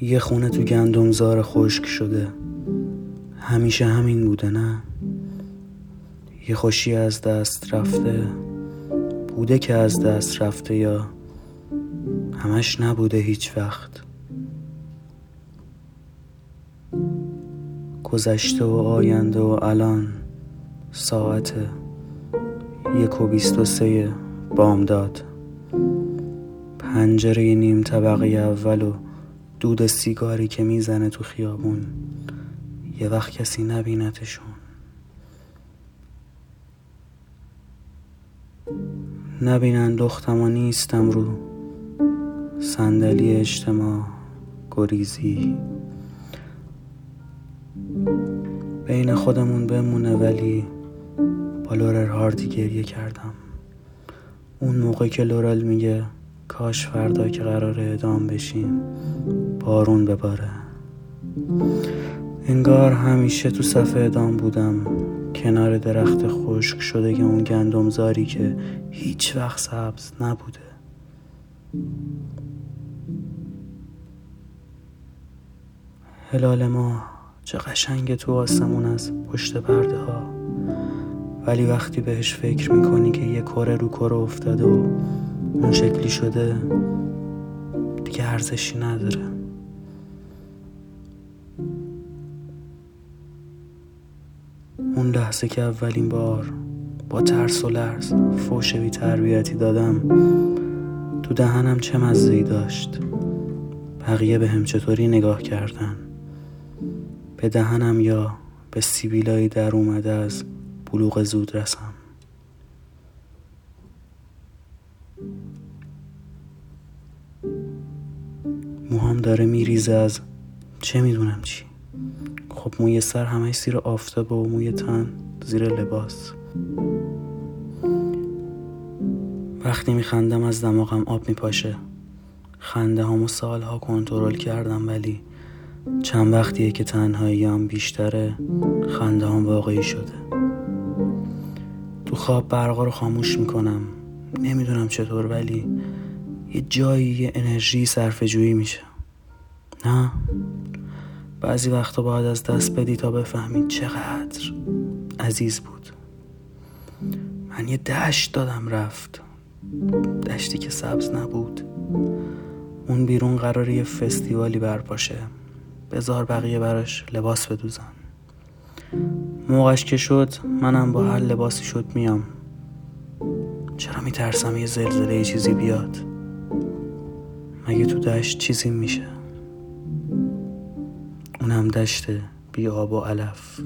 یه خونه تو گندمزار خشک شده. همیشه همین بوده نه؟ یه خوشی از دست رفته. بوده که از دست رفته یا همش نبوده هیچ وقت. گذشته و آینده و الان ساعت یک و بیست و سه بامداد. پنجره نیم طبقه اول و دود سیگاری که می‌زنه تو خیابون یه وقت کسی نبینتشون. نبینن دختم و نیستم رو صندلی اجتماع گریزی. بین خودمون بمونه ولی با لورل هاردی گریه کردم. اون موقع که لورل میگه کاش فردا که قرار ادام بشیم بارون بباره. انگار همیشه تو صفحه ادام بودم. کنار درخت خشک شده که اون گندمزاری که هیچ وقت سبز نبوده. هلال ما چه قشنگ تو آسمون از پشت پرده ها ولی وقتی بهش فکر می‌کنی که یه کره رو کره افتاده و اون شکلی شده دیگه ارزشی نداره. اون لحظه که اولین بار با ترس و لرز فوش بی تربیتی دادم تو دهنم چه مزهی داشت. بقیه به هم چطوری نگاه کردن؟ به دهنم یا به سیبیلایی در اومده از بلوغ زود رسم؟ موهام داره میریزه از چه می‌دونم چی. خب موی سر همه زیر آفتاب و موی تن زیر لباس. وقتی میخندم از دماغم آب میپاشه. خنده همو سالها کنترل کردم ولی چند وقتیه که تنهاییام بیشتره خنده هم واقعی شده. تو خواب برقا رو خاموش می‌کنم. نمی‌دونم چطور ولی یه جایی یه انرژی صرف جویی میشه. نه؟ بعضی وقتا باید از دست بدی تا بفهمید چقدر عزیز بود. من یه دشت دادم رفت. دشتی که سبز نبود. اون بیرون قرار یه فستیوالی برپاشه. بزار بقیه براش لباس بدوزن. موقعش که شد منم با هر لباسی شد میام. چرا میترسم یه زلزله یه چیزی بیاد؟ مگه تو دشت چیزی میشه. اونم دشته بی آب و علف.